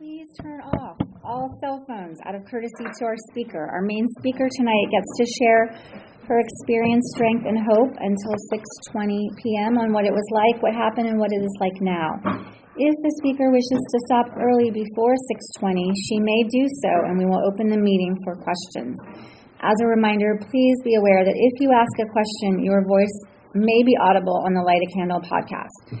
Please turn off all cell phones out of courtesy to our speaker. Our main speaker tonight gets to share her experience, strength, and hope until 6:20 p.m. on what it was like, what happened, and what it is like now. If the speaker wishes to stop early before 6:20, she may do so, and we will open the meeting for questions. As a reminder, please be aware that if you ask a question, your voice may be audible on the Light a Candle podcast.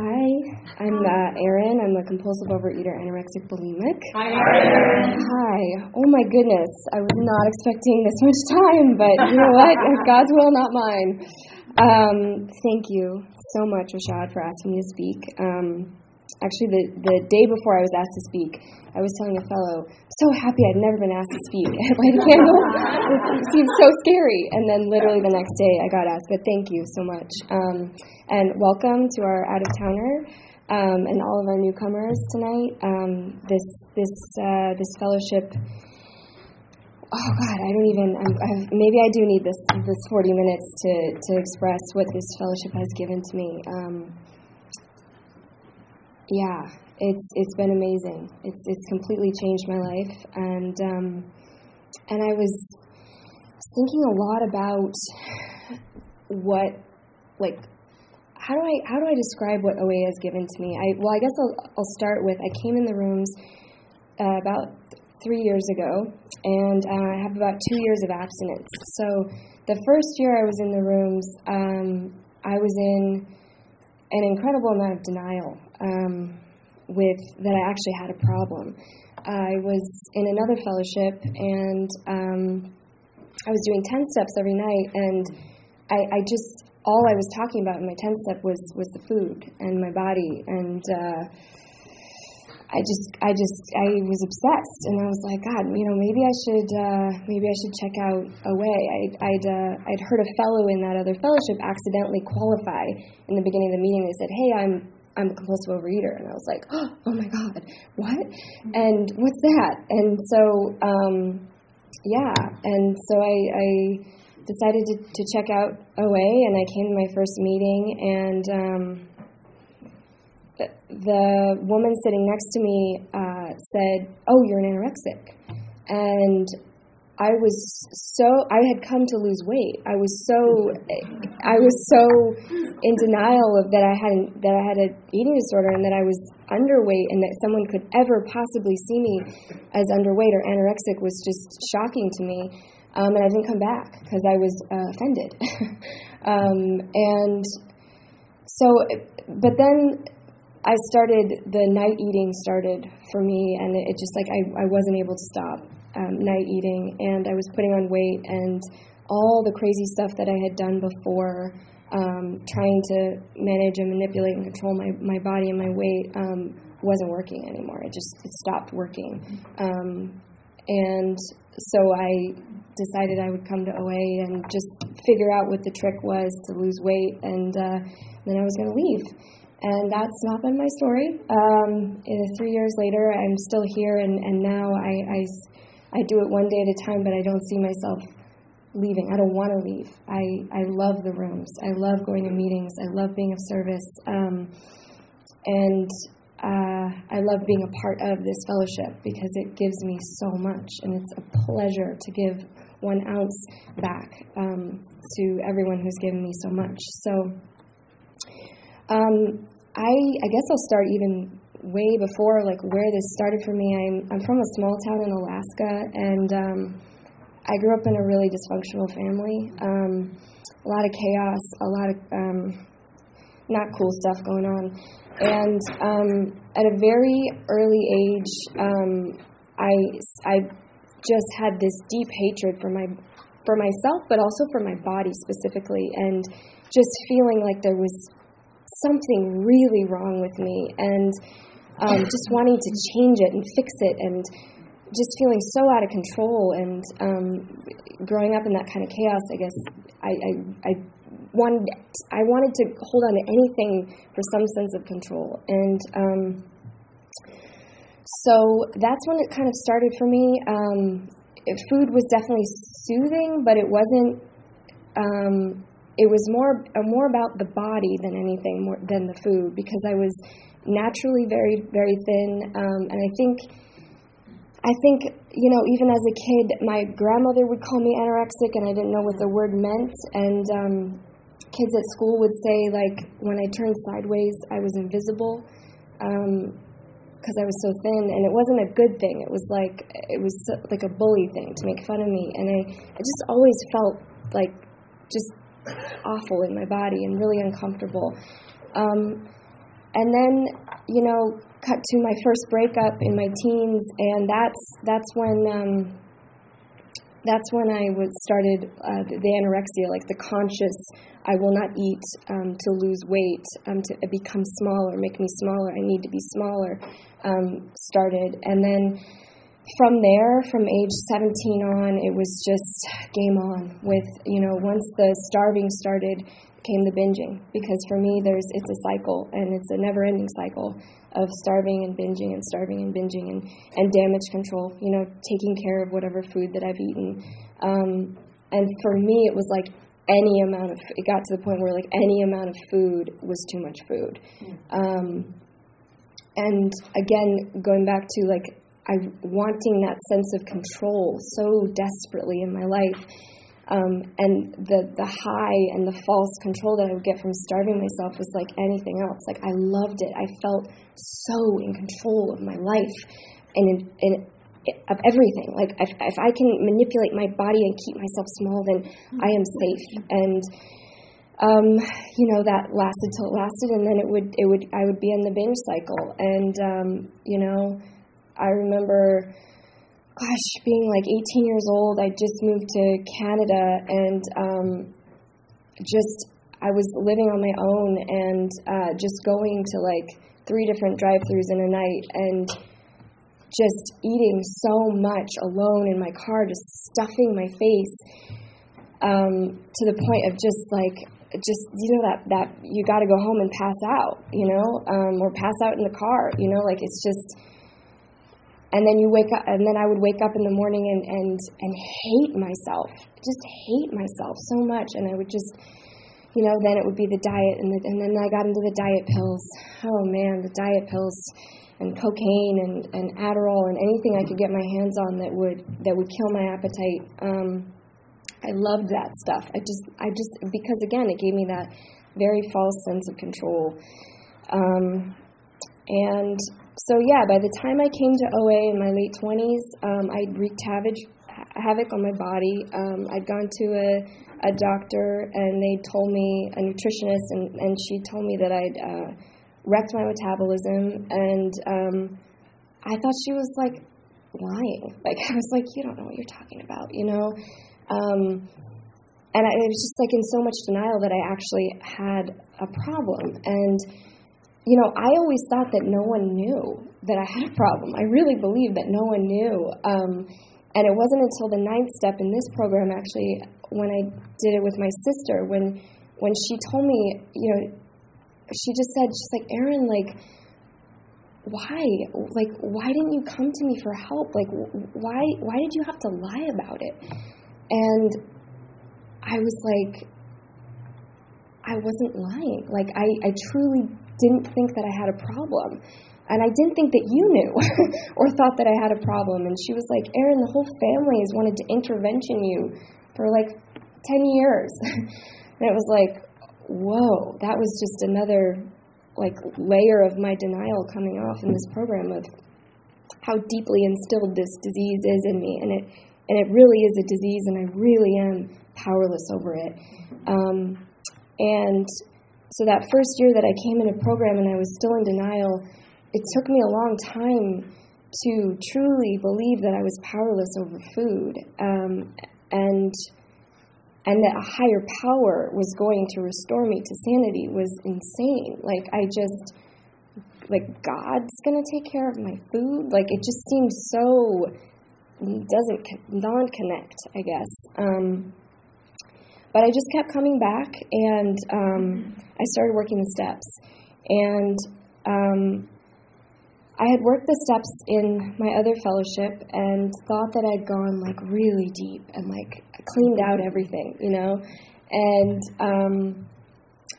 Hi, I'm uh, Erin. I'm a compulsive overeater, anorexic bulimic. Hi, Erin. Hi. Oh my goodness, I was not expecting this much time, but you know what? God's will, not mine. Um, thank you so much, Rashad, for asking me to speak. Um, actually, the, the day before I was asked to speak, I was telling a fellow, so happy I'd never been asked to speak at Light a Candle. it seemed so scary. And then literally the next day I got asked, but thank you so much. Um, and welcome to our out of towner um, and all of our newcomers tonight. Um, this this uh, this fellowship. Oh God, I don't even. I'm, I've, maybe I do need this this 40 minutes to to express what this fellowship has given to me. Um, yeah, it's it's been amazing. It's it's completely changed my life, and um, and I was thinking a lot about what like how do I how do I describe what OA has given to me? I well, I guess I'll I'll start with I came in the rooms uh, about three years ago, and uh, I have about two years of abstinence. So the first year I was in the rooms, um, I was in an incredible amount of denial um, with that I actually had a problem. I was in another fellowship, and um, I was doing ten steps every night, and I, I just all I was talking about in my 10 step was, was the food and my body. And uh, I just, I just, I was obsessed. And I was like, God, you know, maybe I should, uh, maybe I should check out OA. I'd, I'd, uh, I'd heard a fellow in that other fellowship accidentally qualify in the beginning of the meeting. They said, Hey, I'm, I'm a compulsive overeater. And I was like, Oh my God, what? And what's that? And so, um, yeah. And so I, I, decided to, to check out OA, and I came to my first meeting, and um, the, the woman sitting next to me uh, said, "Oh, you're an anorexic," and I was so I had come to lose weight. I was so I was so in denial of that I hadn't that I had an eating disorder and that I was underweight and that someone could ever possibly see me as underweight or anorexic was just shocking to me. Um, and I didn't come back because I was uh, offended. um, and so, but then I started, the night eating started for me, and it, it just like I, I wasn't able to stop um, night eating, and I was putting on weight, and all the crazy stuff that I had done before, um, trying to manage and manipulate and control my, my body and my weight, um, wasn't working anymore. It just it stopped working. Um, and so I decided I would come to OA and just figure out what the trick was to lose weight, and uh, then I was going to leave. And that's not been my story. Um, three years later, I'm still here, and, and now I, I, I do it one day at a time, but I don't see myself leaving. I don't want to leave. I, I love the rooms. I love going to meetings. I love being of service. Um, and uh, I love being a part of this fellowship because it gives me so much, and it's a pleasure to give one ounce back um, to everyone who's given me so much. So, um, I I guess I'll start even way before like where this started for me. I'm I'm from a small town in Alaska, and um, I grew up in a really dysfunctional family. Um, a lot of chaos, a lot of um, not cool stuff going on. And um, at a very early age, um, I, I just had this deep hatred for my for myself, but also for my body specifically, and just feeling like there was something really wrong with me, and um, just wanting to change it and fix it, and just feeling so out of control. And um, growing up in that kind of chaos, I guess I, I, I wanted I wanted to hold on to anything for some sense of control, and um, so that's when it kind of started for me. Um, food was definitely soothing, but it wasn't. Um, it was more more about the body than anything more than the food because I was naturally very very thin, um, and I think I think you know even as a kid, my grandmother would call me anorexic, and I didn't know what the word meant, and um, kids at school would say like when I turned sideways, I was invisible. Um, because I was so thin, and it wasn't a good thing. It was like it was like a bully thing to make fun of me, and I I just always felt like just awful in my body and really uncomfortable. Um, and then you know, cut to my first breakup in my teens, and that's that's when. Um, that's when I was started uh, the, anorexia, like the conscious I will not eat um, to lose weight, um, to become smaller, make me smaller. I need to be smaller. Um, started, and then from there, from age 17 on, it was just game on. With you know, once the starving started, came the binging. Because for me, there's it's a cycle, and it's a never-ending cycle of starving and binging and starving and binging and and damage control. You know, taking care of whatever food that I've eaten. Um, and for me, it was like any amount of it got to the point where like any amount of food was too much food um, and again going back to like i wanting that sense of control so desperately in my life um, and the the high and the false control that I would get from starving myself was like anything else. Like I loved it. I felt so in control of my life, and in, in of everything. Like if, if I can manipulate my body and keep myself small, then I am safe. And um, you know that lasted till it lasted, and then it would it would I would be in the binge cycle. And um, you know, I remember, gosh, being like 18 years old. I just moved to Canada, and um, just I was living on my own, and uh, just going to like three different drive-throughs in a night, and just eating so much alone in my car, just stuffing my face um, to the point of just like just you know that that you got to go home and pass out, you know, um, or pass out in the car, you know, like it's just. And then you wake up, and then I would wake up in the morning and and and hate myself, just hate myself so much, and I would just, you know, then it would be the diet, and the, and then I got into the diet pills. Oh man, the diet pills and cocaine and, and Adderall and anything I could get my hands on that would that would kill my appetite. Um, I loved that stuff. I just I just because again it gave me that very false sense of control. Um, and so yeah, by the time I came to OA in my late twenties, um, I'd wreaked havoc havoc on my body. Um, I'd gone to a a doctor and they told me a nutritionist and, and she told me that I'd uh, wrecked my metabolism, and um, I thought she was like lying. Like I was like, you don't know what you're talking about, you know. Um, and I, it was just like in so much denial that I actually had a problem. And you know, I always thought that no one knew that I had a problem. I really believed that no one knew. Um, and it wasn't until the ninth step in this program, actually, when I did it with my sister, when when she told me, you know, she just said, she's like, Erin, like, why? Like, why didn't you come to me for help? Like, why, why did you have to lie about it? And I was like, I wasn't lying. Like, I, I truly didn't think that I had a problem. And I didn't think that you knew or thought that I had a problem. And she was like, Erin, the whole family has wanted to intervention you for like 10 years. and it was like, whoa, that was just another like layer of my denial coming off in this program of how deeply instilled this disease is in me, and it and it really is a disease, and I really am powerless over it. Um, and so that first year that I came in a program and I was still in denial, it took me a long time to truly believe that I was powerless over food. Um, and and that a higher power was going to restore me to sanity was insane. Like I just like God's to take care of my food. Like it just seems so doesn't non-connect, I guess. Um, but I just kept coming back, and um, I started working the steps. And um, I had worked the steps in my other fellowship and thought that I'd gone like really deep and like cleaned out everything, you know. And um,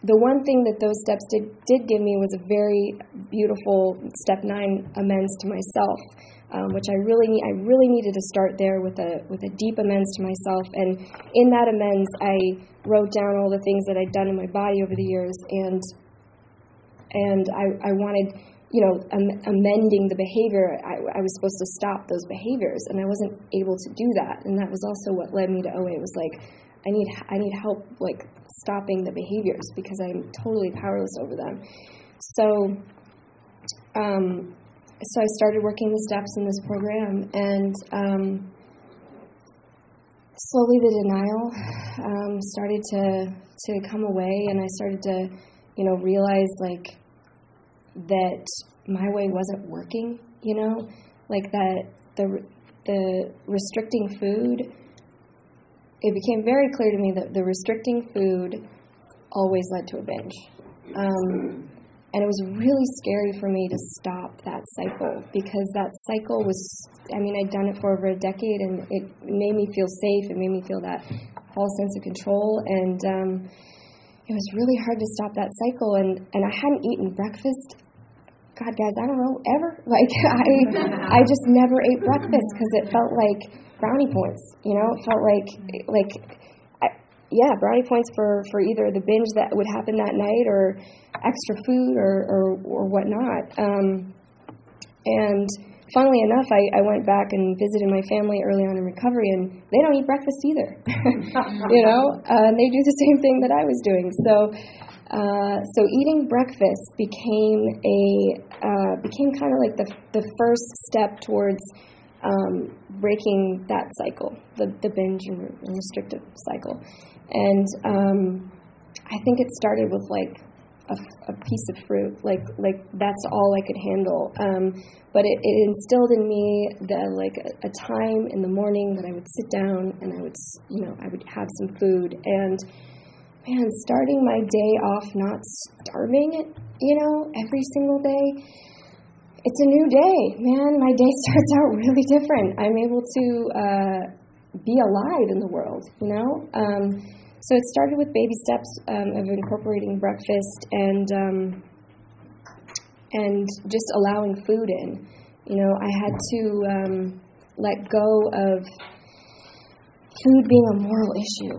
the one thing that those steps did did give me was a very beautiful step nine amends to myself, um, which I really I really needed to start there with a with a deep amends to myself. And in that amends, I wrote down all the things that I'd done in my body over the years, and and I, I wanted you know, am- amending the behavior, I, I, was supposed to stop those behaviors, and I wasn't able to do that. And that was also what led me to OA. It was like, I need, I need help, like stopping the behaviors because I'm totally powerless over them. So, um, so I started working the steps in this program, and um, slowly the denial um, started to to come away, and I started to, you know, realize like that my way wasn't working, you know, like that the the restricting food. It became very clear to me that the restricting food always led to a binge, um, and it was really scary for me to stop that cycle because that cycle was. I mean, I'd done it for over a decade, and it made me feel safe. It made me feel that false sense of control, and um, it was really hard to stop that cycle. And and I hadn't eaten breakfast God, guys, I don't know, ever. Like, I, I just never ate breakfast because it felt like brownie points. You know, it felt like, like, yeah, brownie points for for either the binge that would happen that night or extra food or or, or whatnot. Um, and funnily enough, I, I went back and visited my family early on in recovery, and they don't eat breakfast either. you know, uh, they do the same thing that I was doing. So uh, so eating breakfast became a uh, became kind of like the the first step towards um, breaking that cycle, the the binge and restrictive cycle, and um, I think it started with like a, a, piece of fruit, like like that's all I could handle. Um, but it, it, instilled in me the like a, a time in the morning that I would sit down and I would you know I would have some food and man, starting my day off not starving, you know, every single day, it's a new day, man. My day starts out really different. I'm able to uh, be alive in the world, you know? Um, so it started with baby steps um, of incorporating breakfast and um, and just allowing food in. You know, I had to um, let go of food being a moral issue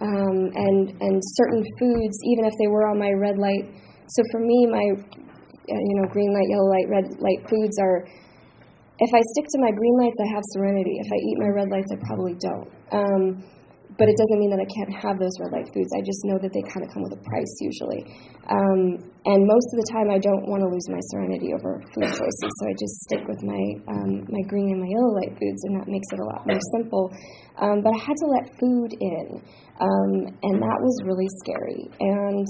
um, and and certain foods, even if they were on my red light. So for me, my uh, you know green light, yellow light, red light foods are. If I stick to my green lights, I have serenity. If I eat my red lights, I probably don't. But it doesn't mean that I can't have those red light foods. I just know that they kind of come with a price usually. Um, and most of the time, I don't want to lose my serenity over food choices, so I just stick with my um, my green and my yellow light foods, and that makes it a lot more simple. Um, but I had to let food in. Um, and that was really scary. And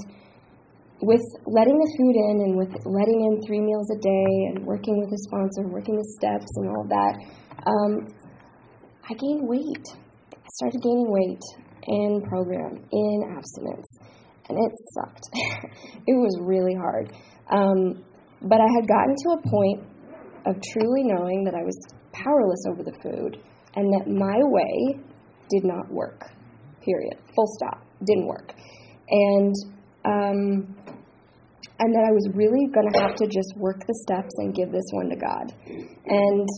with letting the food in and with letting in three meals a day and working with a sponsor, working the steps and all that, um, I gained weight. Started gaining weight in program, in abstinence. And it sucked. it was really hard. Um, but I had gotten to a point of truly knowing that I was powerless over the food and that my way did not work period, full stop. Didn't work. And um, and that I was really going to have to just work the steps and give this one to God. And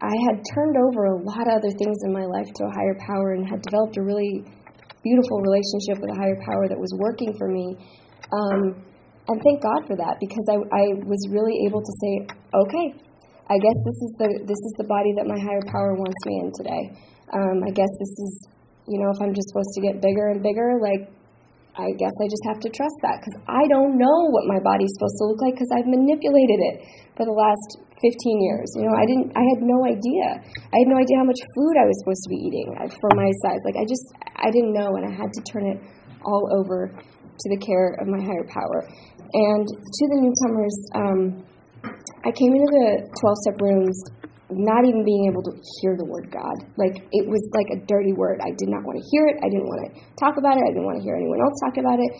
I had turned over a lot of other things in my life to a higher power and had developed a really beautiful relationship with a higher power that was working for me. Um, and thank God for that because I, I was really able to say, okay, I guess this is the this is the body that my higher power wants me in today. Um, I guess this is you know, if I'm just supposed to get bigger and bigger, like I guess I just have to trust that because I don't know what my body's supposed to look like because I've manipulated it for the last 15 years. You know, I didn't, I had no idea. I had no idea how much food I was supposed to be eating uh, for my size. Like I just, I didn't know, and I had to turn it all over to the care of my higher power. And to the newcomers, um, I came into the 12 step rooms not even being able to hear the word God. Like it was like a dirty word. I did not want to hear it. I didn't want to talk about it. I didn't want to hear anyone else talk about it.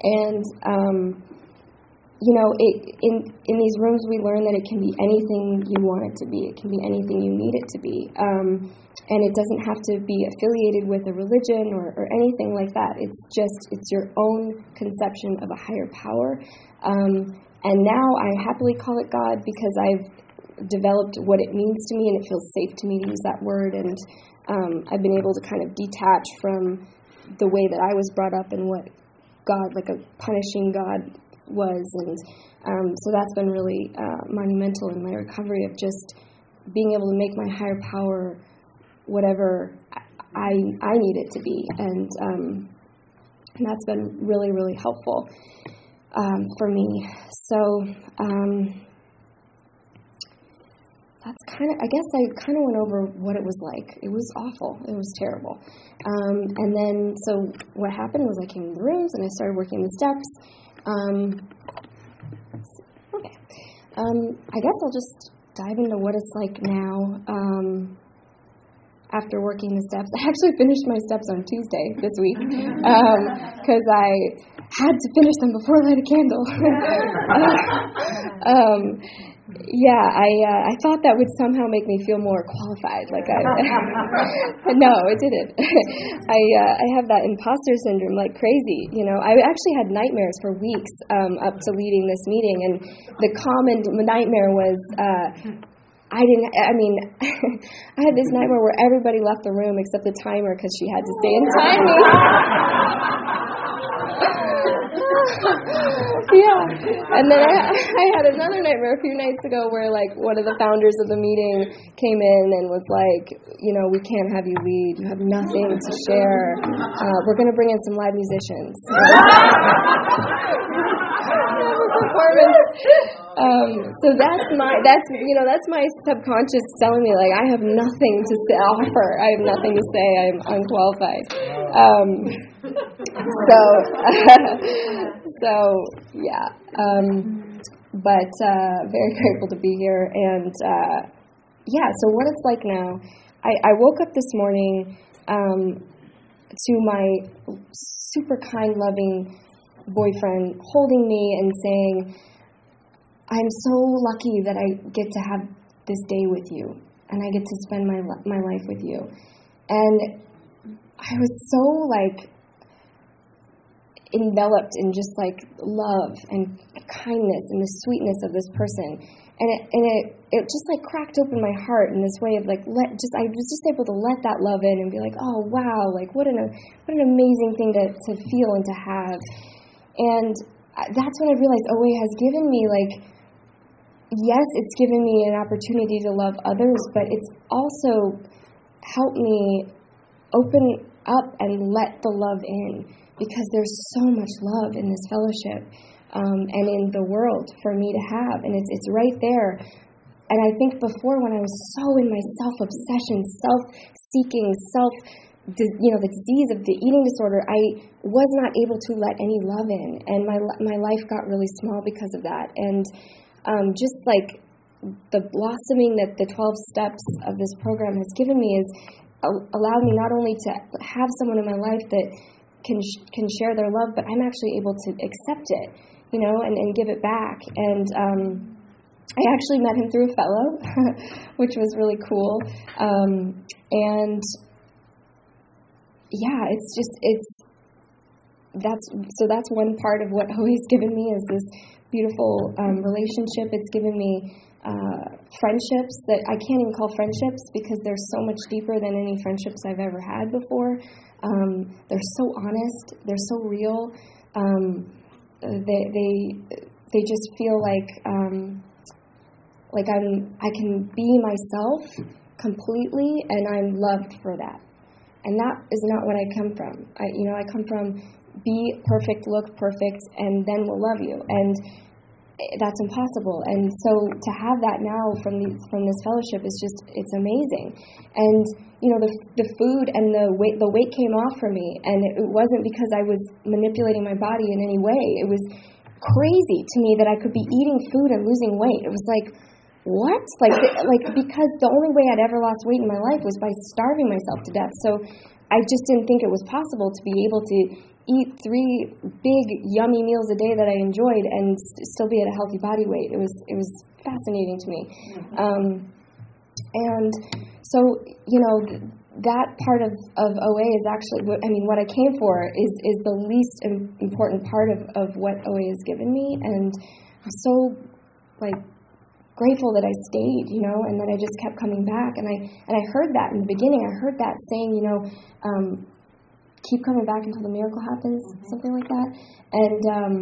And um, you know, it, in in these rooms we learn that it can be anything you want it to be. It can be anything you need it to be. Um, and it doesn't have to be affiliated with a religion or, or anything like that. It's just it's your own conception of a higher power. Um, and now I happily call it God because I've developed what it means to me, and it feels safe to me to use that word. And um, I've been able to kind of detach from the way that I was brought up and what God, like a punishing God, was. And um, so that's been really uh, monumental in my recovery of just being able to make my higher power whatever I I need it to be, and um, and that's been really really helpful um, for me. So. Um, that's kind of, I guess I kind of went over what it was like. It was awful. It was terrible. Um, and then, so what happened was I came in the rooms and I started working the steps. Um, okay. Um, I guess I'll just dive into what it's like now um, after working the steps. I actually finished my steps on Tuesday this week because um, I had to finish them before I light a candle. um, yeah, I uh, I thought that would somehow make me feel more qualified. Like I, no, it didn't. I uh, I have that imposter syndrome like crazy. You know, I actually had nightmares for weeks um, up to leading this meeting, and the common nightmare was. Uh, I didn't. I mean, I had this nightmare where everybody left the room except the timer because she had to stay and time me. yeah. And then I, I had another nightmare a few nights ago where like one of the founders of the meeting came in and was like, you know, we can't have you lead. You have nothing to share. Uh, we're going to bring in some live musicians. performance. Um, so that's my that's you know that's my subconscious telling me like I have nothing to say, offer. I have nothing to say. I'm unqualified. Um, so so yeah. Um, but uh, very grateful to be here and uh, yeah. So what it's like now. I, I woke up this morning um, to my super kind, loving boyfriend holding me and saying, I'm so lucky that I get to have this day with you and I get to spend my, my life with you. And I was so like enveloped in just like love and kindness and the sweetness of this person. And it, and it, it just like cracked open my heart in this way of like let just I was just able to let that love in and be like oh wow like what an what an amazing thing to to feel and to have and that's when I realized oh, OA has given me, like, yes, it's given me an opportunity to love others, but it's also helped me open up and let the love in because there's so much love in this fellowship um, and in the world for me to have. And it's, it's right there. And I think before, when I was so in my self obsession, self seeking, self you know, the disease of the eating disorder, I was not able to let any love in, and my my life got really small because of that. And um, just like the blossoming that the 12 steps of this program has given me is allowed me not only to have someone in my life that can can share their love, but I'm actually able to accept it, you know, and, and give it back. And um, I actually met him through a fellow, which was really cool. Um, and yeah, it's just it's that's so that's one part of what OA's given me is this beautiful um, relationship. It's given me uh, friendships that I can't even call friendships because they're so much deeper than any friendships I've ever had before. Um, they're so honest. They're so real. Um, they they they just feel like um, like I'm I can be myself completely and I'm loved for that and that is not what I come from. I, you know, I come from be perfect, look perfect, and then we'll love you. And that's impossible. And so to have that now from the, from this fellowship is just it's amazing. And you know the the food and the weight the weight came off for me, and it, wasn't because I was manipulating my body in any way. It was crazy to me that I could be eating food and losing weight. It was like what? Like like because the only way I'd ever lost weight in my life was by starving myself to death. So I just didn't think it was possible to be able to eat three big yummy meals a day that I enjoyed and st- still be at a healthy body weight. It was it was fascinating to me, mm-hmm. um, and so you know th- that part of, of OA is actually what I mean. What I came for is is the least important part of, of what OA has given me, and I'm so like grateful that I stayed, you know, and that I just kept coming back. And I and I heard that in the beginning. I heard that saying, you know, um, keep coming back until the miracle happens, mm-hmm. something like that. And um,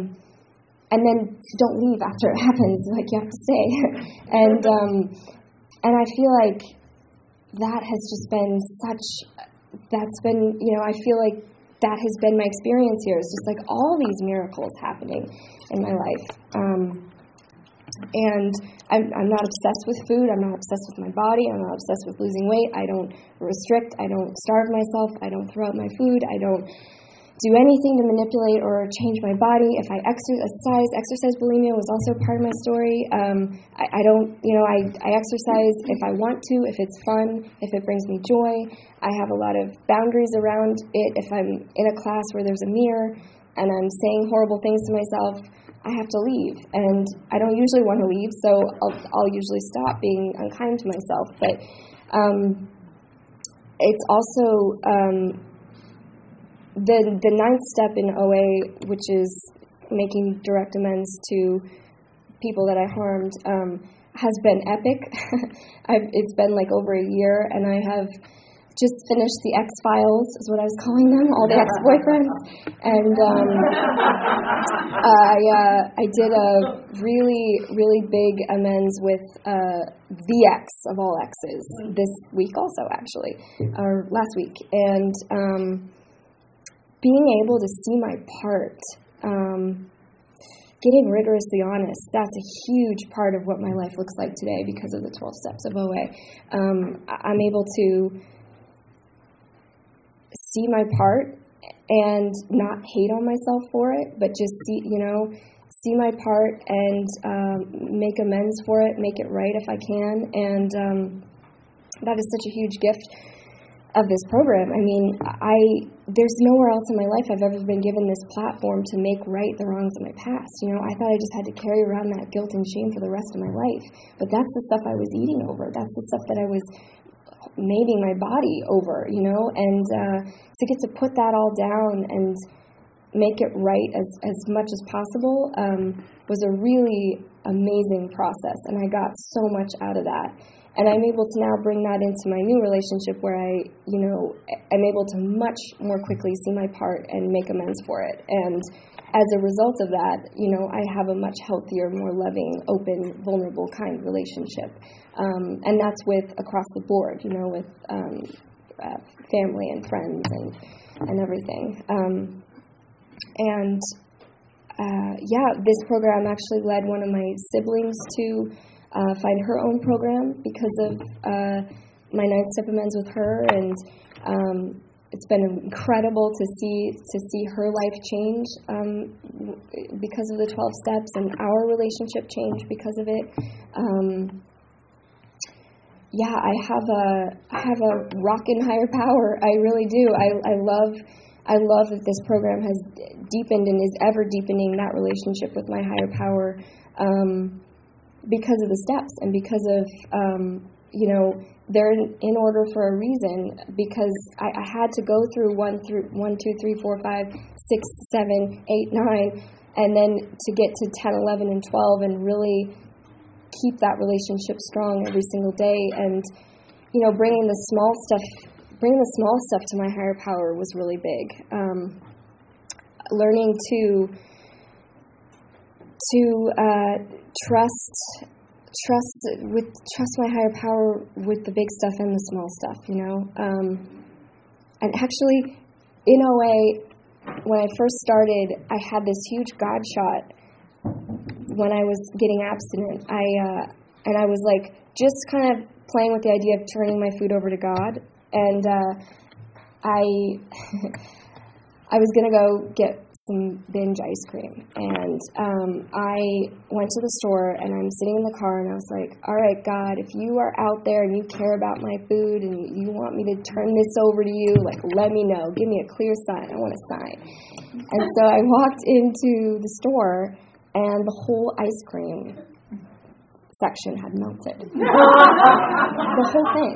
and then don't leave after it happens. Like you have to stay. and um, and I feel like that has just been such. That's been you know I feel like that has been my experience here. It's just like all these miracles happening in my life. Um, and I'm, I'm not obsessed with food. I'm not obsessed with my body. I'm not obsessed with losing weight. I don't restrict. I don't starve myself. I don't throw out my food. I don't do anything to manipulate or change my body. If I exercise, exercise bulimia was also part of my story. Um, I, I don't, you know, I, I exercise if I want to, if it's fun, if it brings me joy. I have a lot of boundaries around it. If I'm in a class where there's a mirror and I'm saying horrible things to myself, I have to leave. And I don't usually want to leave, so I'll, I'll usually stop being unkind to myself. But um, it's also um, the, the ninth step in OA, which is making direct amends to people that I harmed, um, has been epic. it's been like over a year, and I have just finished the X Files, is what I was calling them, all the ex boyfriends. And um, I, uh, I did a really, really big amends with uh, the ex of all exes this week, also, actually, or last week. And um, being able to see my part. Um, getting rigorously honest that's a huge part of what my life looks like today because of the 12 steps of oa um, i'm able to see my part and not hate on myself for it, but just see, you know, see my part and um, make amends for it, make it right if I can. And um, that is such a huge gift of this program. I mean, I there's nowhere else in my life I've ever been given this platform to make right the wrongs of my past. You know, I thought I just had to carry around that guilt and shame for the rest of my life. But that's the stuff I was eating over. That's the stuff that I was maiming my body over, you know, and uh, to get to put that all down and make it right as, as much as possible um, was a really amazing process, and I got so much out of that. And I'm able to now bring that into my new relationship where I, you know, I'm able to much more quickly see my part and make amends for it. And as a result of that, you know, I have a much healthier, more loving, open, vulnerable kind relationship. Um, and that's with across the board, you know, with um, uh, family and friends and and everything. Um, and uh, yeah, this program actually led one of my siblings to uh, find her own program because of uh, my ninth step amends with her, and um, it's been incredible to see to see her life change um, because of the 12 steps and our relationship change because of it. Um, yeah, I have a I have a rockin' higher power. I really do. I I love I love that this program has deepened and is ever deepening that relationship with my higher power um, because of the steps and because of um, you know they're in, order for a reason because I, I had to go through one through one two three four five six seven eight nine and then to get to 10 11 and 12 and really keep that relationship strong every single day. And, you know, bringing the small stuff, bringing the small stuff to my higher power was really big. Um, learning to to uh, trust trust with trust my higher power with the big stuff and the small stuff you know um, and actually in a way when I first started, I had this huge God shot when I was getting abstinent. I uh, and I was like just kind of playing with the idea of turning my food over to God, and uh, I I was gonna go get some binge ice cream. And um, I went to the store and I'm sitting in the car and I was like, all right, God, if you are out there and you care about my food and you want me to turn this over to you, like, let me know. Give me a clear sign. I want a sign. And so I walked into the store and the whole ice cream section had melted. the whole thing.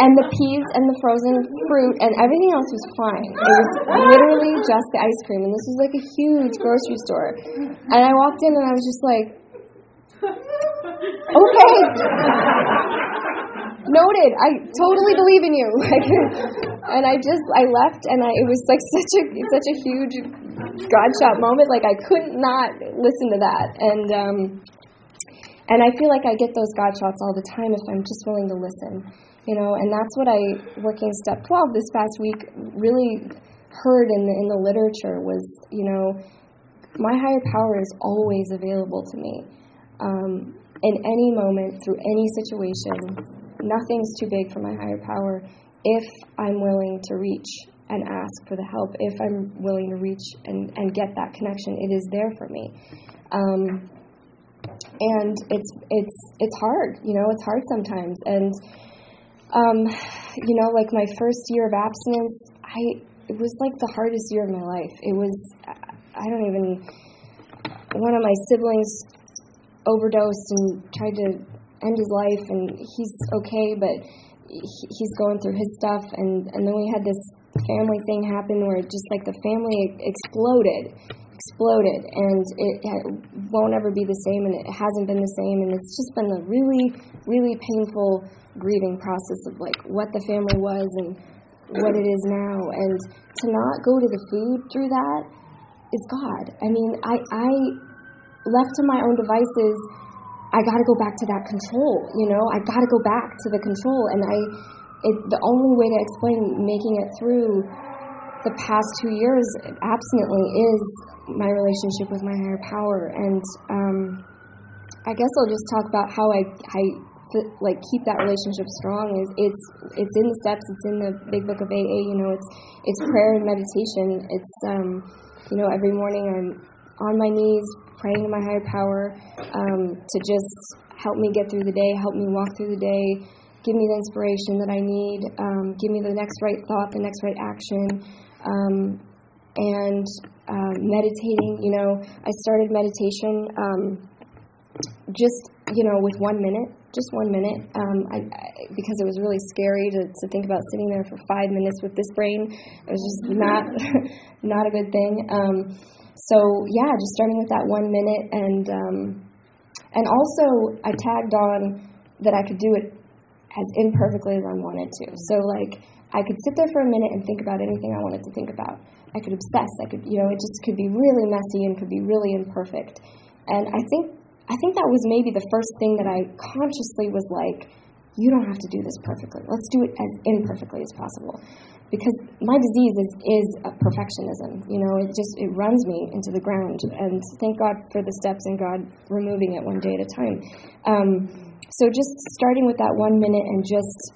And the peas and the frozen fruit and everything else was fine. It was literally just the ice cream. And this was like a huge grocery store. And I walked in and I was just like, okay. Noted. I totally believe in you. Like, and I just I left, and I, it was like such a such a huge God shot moment. Like I couldn't not listen to that, and um, and I feel like I get those God shots all the time if I'm just willing to listen. You know, and that's what I, working step 12 this past week, really heard in the, in the literature was, you know, my higher power is always available to me. Um, in any moment, through any situation, nothing's too big for my higher power if I'm willing to reach and ask for the help, if I'm willing to reach and, and get that connection, it is there for me. Um, and it's it's it's hard you know it's hard sometimes. And um you know like my first year of abstinence i it was like the hardest year of my life. It was i don't even one of my siblings overdosed and tried to end his life and he's okay but he's going through his stuff. And and then we had this family thing happen where just like the family exploded exploded and it, won't ever be the same and it hasn't been the same and it's just been a really really painful grieving process of like what the family was and what it is now. And to not go to the food through that is god. I mean i i left to my own devices i got to go back to that control you know? I got to go back to the control and i it, the only way to explain making it through the past two years abstinently is my relationship with my higher power. And um, I guess I'll just talk about how I, I like keep that relationship strong. Is it's it's in the steps. It's in the Big Book of AA. You know, it's it's prayer and meditation. It's um, you know every morning I'm on my knees praying to my higher power um, to just help me get through the day, help me walk through the day, give me the inspiration that I need, um, give me the next right thought, the next right action. Um, and uh, meditating, you know, I started meditation um, just, you know, with one minute, just one minute, um, I, I, because it was really scary to, to think about sitting there for five minutes with this brain. It was just not, not a good thing. Um, so yeah, just starting with that one minute, and um, and also I tagged on that I could do it as imperfectly as I wanted to. So like I could sit there for a minute and think about anything I wanted to think about. I could obsess. I could, you know, it just could be really messy and could be really imperfect. And I think I think that was maybe the first thing that I consciously was like, you don't have to do this perfectly. Let's do it as imperfectly as possible. Because my disease is, is perfectionism. You know, it just it runs me into the ground. And thank God for the steps and God removing it one day at a time. Um, so just starting with that one minute and just,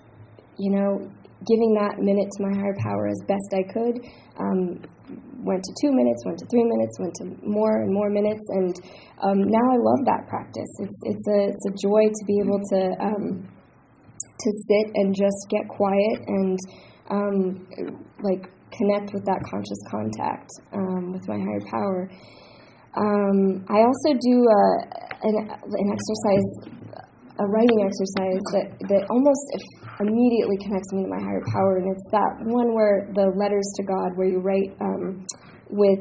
you know, giving that minute to my higher power as best I could. Um, went to two minutes, went to three minutes, went to more and more minutes, and um, now I love that practice. It's it's a it's a joy to be able to um, to sit and just get quiet and um, like connect with that conscious contact um, with my higher power. Um, I also do a, an, an exercise a writing exercise that, that almost immediately connects me to my higher power, and it's that one where the letters to God, where you write um, with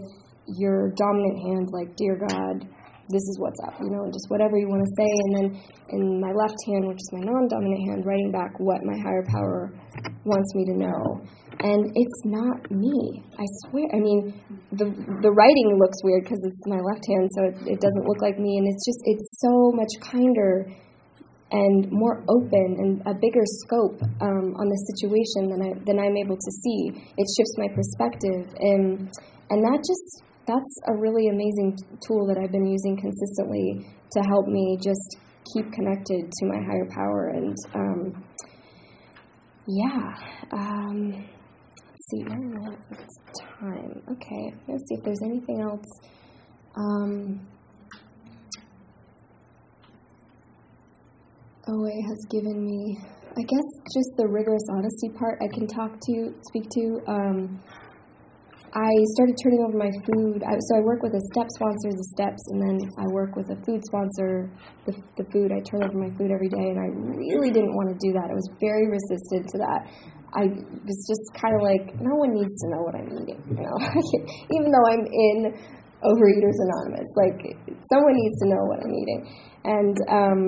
your dominant hand, like, Dear God, this is what's up, you know, and just whatever you want to say. And then in my left hand, which is my non dominant hand, writing back what my higher power wants me to know. And it's not me. I swear. I mean, the the writing looks weird because it's my left hand, so it, it doesn't look like me. And it's just, it's so much kinder and more open and a bigger scope um, on the situation than I than I'm able to see. It shifts my perspective, and and that just that's a really amazing tool that I've been using consistently to help me just keep connected to my higher power. And um, yeah, um, let's see, it's time. Okay, let's see if there's anything else. Um, OA has given me, I guess, just the rigorous honesty part I can talk to, speak to. Um, I started turning over my food. I, so I work with a step sponsor, the steps, and then I work with a food sponsor, the, the food. I turn over my food every day, and I really didn't want to do that. I was very resistant to that. I was just kind of like, no one needs to know what I'm eating, you know, even though I'm in Overeaters Anonymous. Like, someone needs to know what I'm eating. And um,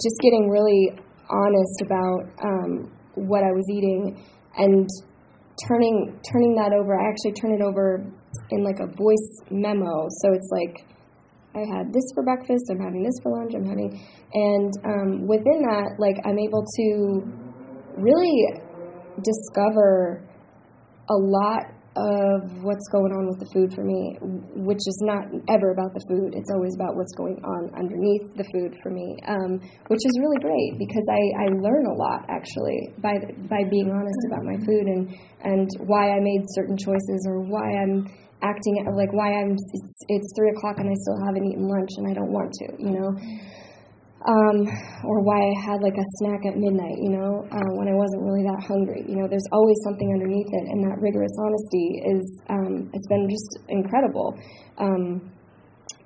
just getting really honest about um, what I was eating and turning turning that over. I actually turn it over in like a voice memo, so it's like I had this for breakfast, I'm having this for lunch, I'm having, and um, within that, like I'm able to really discover a lot of what's going on with the food for me, which is not ever about the food. It's always about what's going on underneath the food for me, um, which is really great because I, I learn a lot actually by by being honest about my food and and why I made certain choices or why I'm acting like why I'm it's, it's three o'clock and I still haven't eaten lunch and I don't want to, you know um, or why I had like a snack at midnight, you know, uh, when I wasn't really that hungry. You know, there's always something underneath it, and that rigorous honesty is um, it's been just incredible um,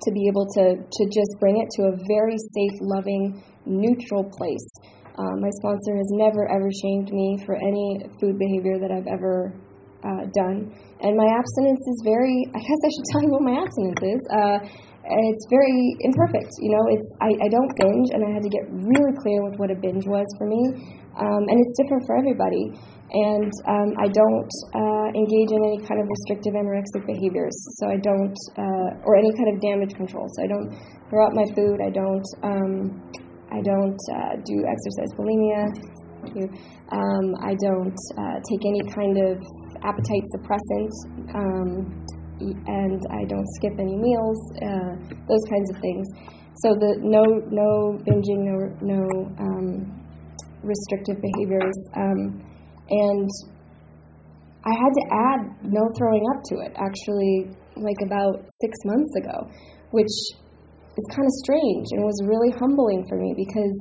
to be able to to just bring it to a very safe, loving, neutral place. Um, my sponsor has never ever shamed me for any food behavior that I've ever uh, done, and my abstinence is very. I guess I should tell you what my abstinence is. It's very imperfect. You know, it's I, I don't binge, and I had to get really clear with what a binge was for me, um, and it's different for everybody. And um, I don't uh, engage in any kind of restrictive anorexic behaviors, so I don't, uh, or any kind of damage control. So I don't throw out my food. I don't, um, I don't uh, do exercise bulimia. Um, I don't uh, take any kind of appetite suppressant. And I don't skip any meals, uh, those kinds of things. So the no no binging, no no um, restrictive behaviors, um, and I had to add no throwing up to it. Actually, like about six months ago, which is kind of strange and was really humbling for me because.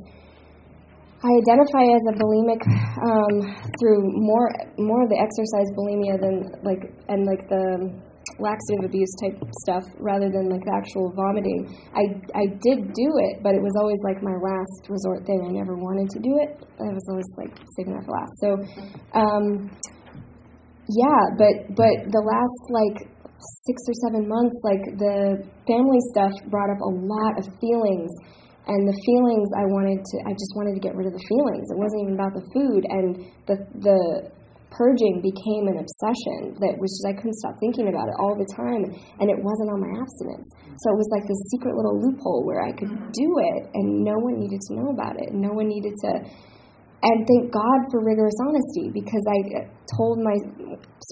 I identify as a bulimic um, through more more of the exercise bulimia than like and like the laxative abuse type stuff rather than like the actual vomiting. I I did do it, but it was always like my last resort thing. I never wanted to do it. I was always like saving that for last. So, um, yeah, but but the last like six or seven months, like the family stuff brought up a lot of feelings. And the feelings I wanted to, I just wanted to get rid of the feelings. It wasn't even about the food. And the the purging became an obsession that was just I couldn't stop thinking about it all the time and it wasn't on my abstinence. So it was like this secret little loophole where I could do it and no one needed to know about it. No one needed to and thank God for rigorous honesty because I told my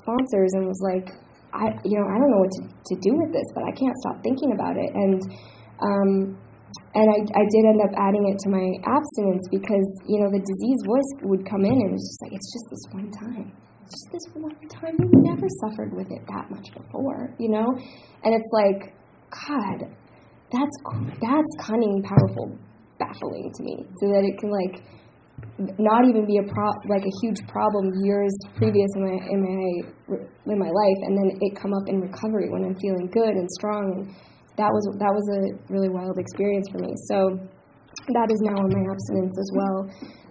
sponsors and was like I you know, I don't know what to, to do with this, but I can't stop thinking about it and um and I, I did end up adding it to my abstinence because you know the disease voice would come in and it's just like it's just this one time. It's just this one time you never suffered with it that much before you know? And it's like god that's that's cunning powerful baffling to me. So that it can like not even be a pro like a huge problem years previous in my in my in my life and then it come up in recovery when I'm feeling good and strong and that was that was a really wild experience for me. So that is now on my abstinence as well.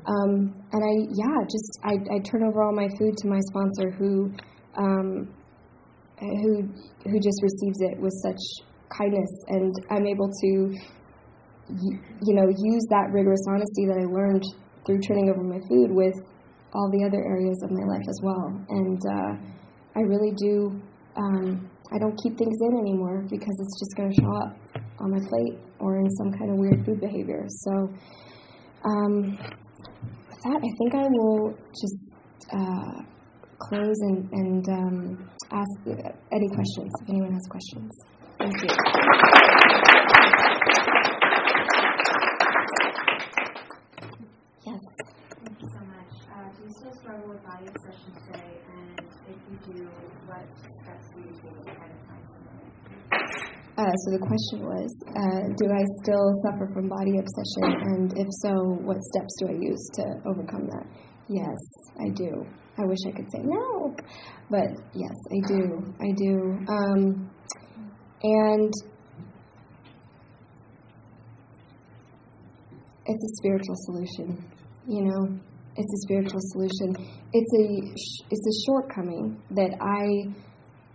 Um, and I yeah, just I, I turn over all my food to my sponsor who um, who who just receives it with such kindness, and I'm able to you know use that rigorous honesty that I learned through turning over my food with all the other areas of my life as well. And uh, I really do. Um, I don't keep things in anymore because it's just going to show up on my plate or in some kind of weird food behavior. So, um, with that, I think I will just uh, close and, and um, ask any questions if anyone has questions. Thank you. So the question was, uh, do I still suffer from body obsession, and if so, what steps do I use to overcome that? Yes, I do. I wish I could say no, but yes, I do. I do. Um, and it's a spiritual solution, you know. It's a spiritual solution. It's a it's a shortcoming that I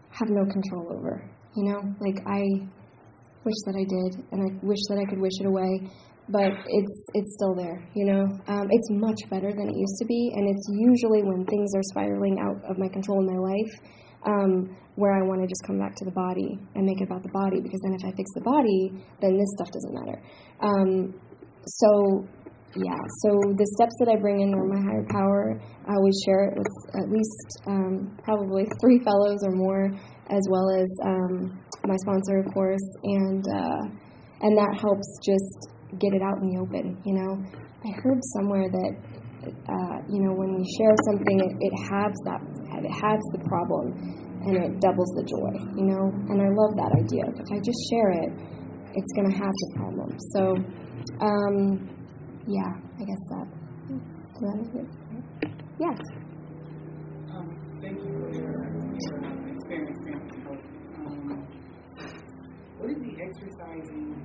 have no control over you know, like I wish that I did, and I wish that I could wish it away, but it's it's still there. You know, um, it's much better than it used to be, and it's usually when things are spiraling out of my control in my life. Um, where I want to just come back to the body and make it about the body because then if I fix the body, then this stuff doesn't matter. Um, so yeah, so the steps that I bring in are my higher power. I always share it with at least um, probably three fellows or more as well as um, my sponsor, of course, and uh, and that helps just get it out in the open. You know, I heard somewhere that uh, you know when we share something, it, it halves that it halves the problem and it doubles the joy. You know, and I love that idea. If I just share it, it's going to have the problem. So, um, yeah, I guess that. that is it. Yes. Um, thank you for your, your what is the exercising?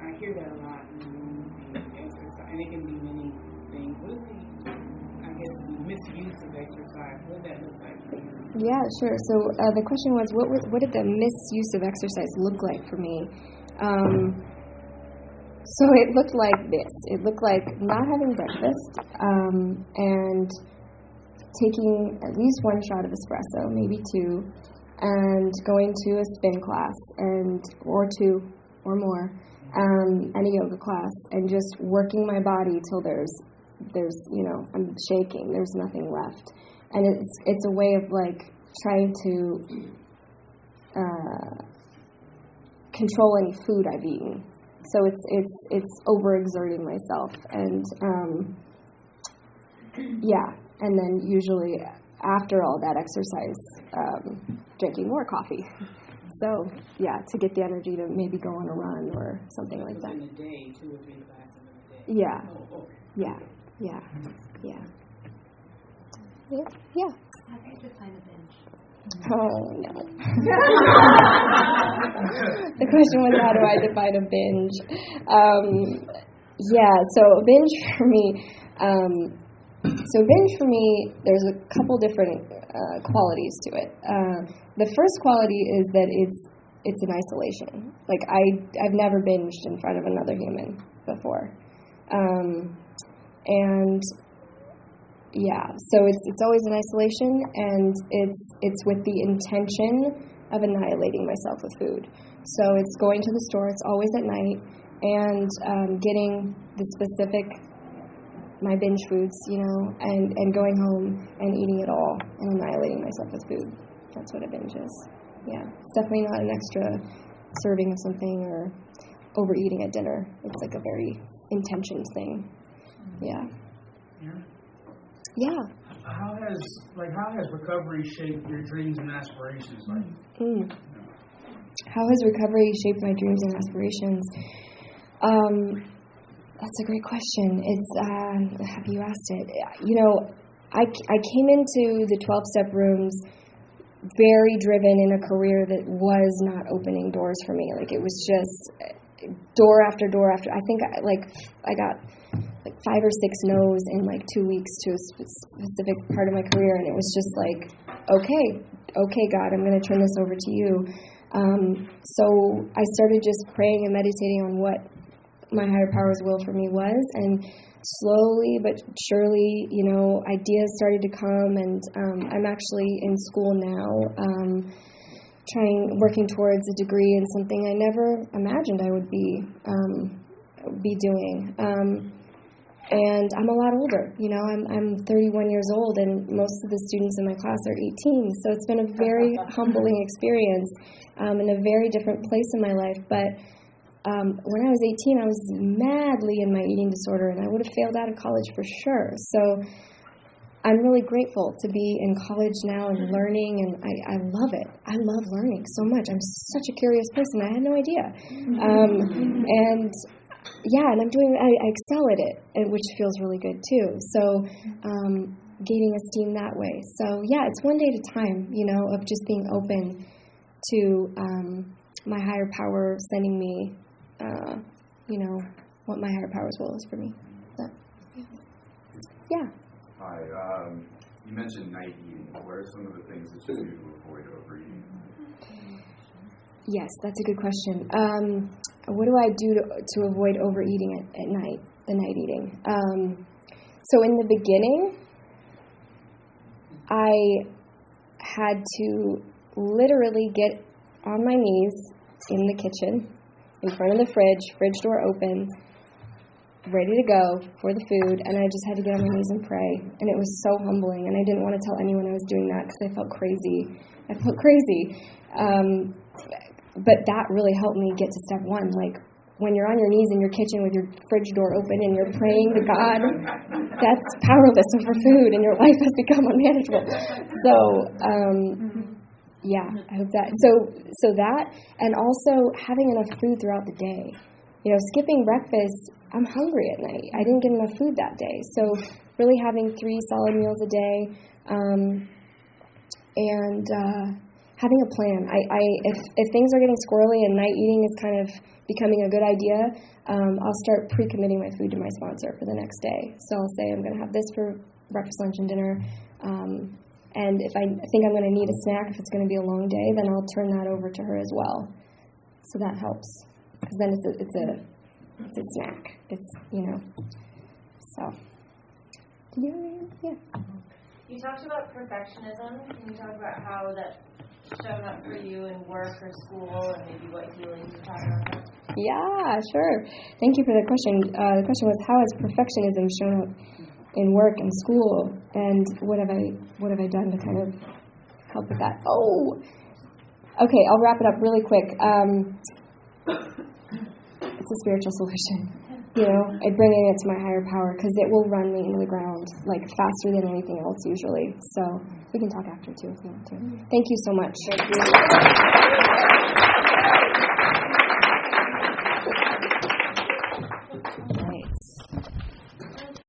I hear that a lot in the room, the exercise, and it can be many things. What is the, I guess, the misuse of exercise? What does that look like for you? Yeah, sure. So uh, the question was, what, was, what did the misuse of exercise look like for me? Um, so it looked like this. It looked like not having breakfast um, and taking at least one shot of espresso, maybe two, and going to a spin class and or two or more um, and a yoga class and just working my body till there's there's you know I'm shaking there's nothing left and it's it's a way of like trying to uh, control any food I've eaten so it's it's it's overexerting myself and um, yeah and then usually after all that exercise, um, drinking more coffee. So yeah, to get the energy to maybe go on a run or something like that. Day, two or three classes in a day. Yeah. Oh, okay. Yeah. Yeah. Yeah. Yeah. Yeah. How do you define a binge? Oh no. the question was how do I define a binge? Um, yeah, so binge for me um, so binge for me, there's a couple different uh, qualities to it. Uh, the first quality is that it's it's in isolation. Like I I've never binged in front of another human before, um, and yeah, so it's it's always in isolation, and it's it's with the intention of annihilating myself with food. So it's going to the store. It's always at night, and um, getting the specific my binge foods, you know, and, and going home and eating it all and annihilating myself with food. That's what a binge is. Yeah. It's definitely not an extra serving of something or overeating at dinner. It's like a very intentioned thing. Yeah. Yeah. Yeah. How has like how has recovery shaped your dreams and aspirations? Like, mm. how has recovery shaped my dreams and aspirations? Um, that's a great question. It's uh, have you asked it? You know, I, I came into the 12 step rooms very driven in a career that was not opening doors for me. Like it was just door after door after. I think I, like I got five or six no's in like two weeks to a specific part of my career, and it was just like, okay, okay, God, I'm going to turn this over to you. Um, so I started just praying and meditating on what my higher power's will for me was. And slowly but surely, you know, ideas started to come, and um, I'm actually in school now, um, trying, working towards a degree in something I never imagined I would be um, be doing. Um, and I'm a lot older. You know, I'm I'm 31 years old, and most of the students in my class are 18. So it's been a very humbling experience, um, in a very different place in my life. But um, when I was 18, I was madly in my eating disorder, and I would have failed out of college for sure. So I'm really grateful to be in college now and learning, and I, I love it. I love learning so much. I'm such a curious person. I had no idea. Um, and yeah, and I'm doing, I, I excel at it, and, which feels really good too. So um, gaining esteem that way. So yeah, it's one day at a time, you know, of just being open to um, my higher power sending me, uh, you know, what my higher power's will is for me. So, yeah. Hi. Um, you mentioned night eating. What are some of the things that you do? Yes, that's a good question. Um, what do I do to, to avoid overeating at, at night, the night eating? Um, so, in the beginning, I had to literally get on my knees in the kitchen, in front of the fridge, fridge door open, ready to go for the food, and I just had to get on my knees and pray. And it was so humbling, and I didn't want to tell anyone I was doing that because I felt crazy. I felt crazy. Um, but that really helped me get to step one. Like when you're on your knees in your kitchen with your fridge door open and you're praying to God, that's powerless over food, and your life has become unmanageable. So, um, yeah, I hope that. So, so that, and also having enough food throughout the day. You know, skipping breakfast, I'm hungry at night. I didn't get enough food that day. So, really having three solid meals a day, um, and uh, having a plan. I, I if if things are getting squirrely and night eating is kind of becoming a good idea, um, I'll start pre-committing my food to my sponsor for the next day. So I'll say I'm going to have this for breakfast, lunch, and dinner. Um, and if I think I'm going to need a snack, if it's going to be a long day, then I'll turn that over to her as well. So that helps because then it's a it's a it's a snack. It's you know. So. You yeah. You talked about perfectionism. Can you talk about how that up for you in work or school, and maybe what healing had? Yeah, sure. Thank you for the question. Uh, the question was, how has perfectionism shown up in work and school, and what have I what have I done to kind of help with that? Oh, okay. I'll wrap it up really quick. Um, it's a spiritual solution. You know, I bring it to my higher power because it will run me into the ground like faster than anything else usually. So we can talk after too if you want to. Thank you so much.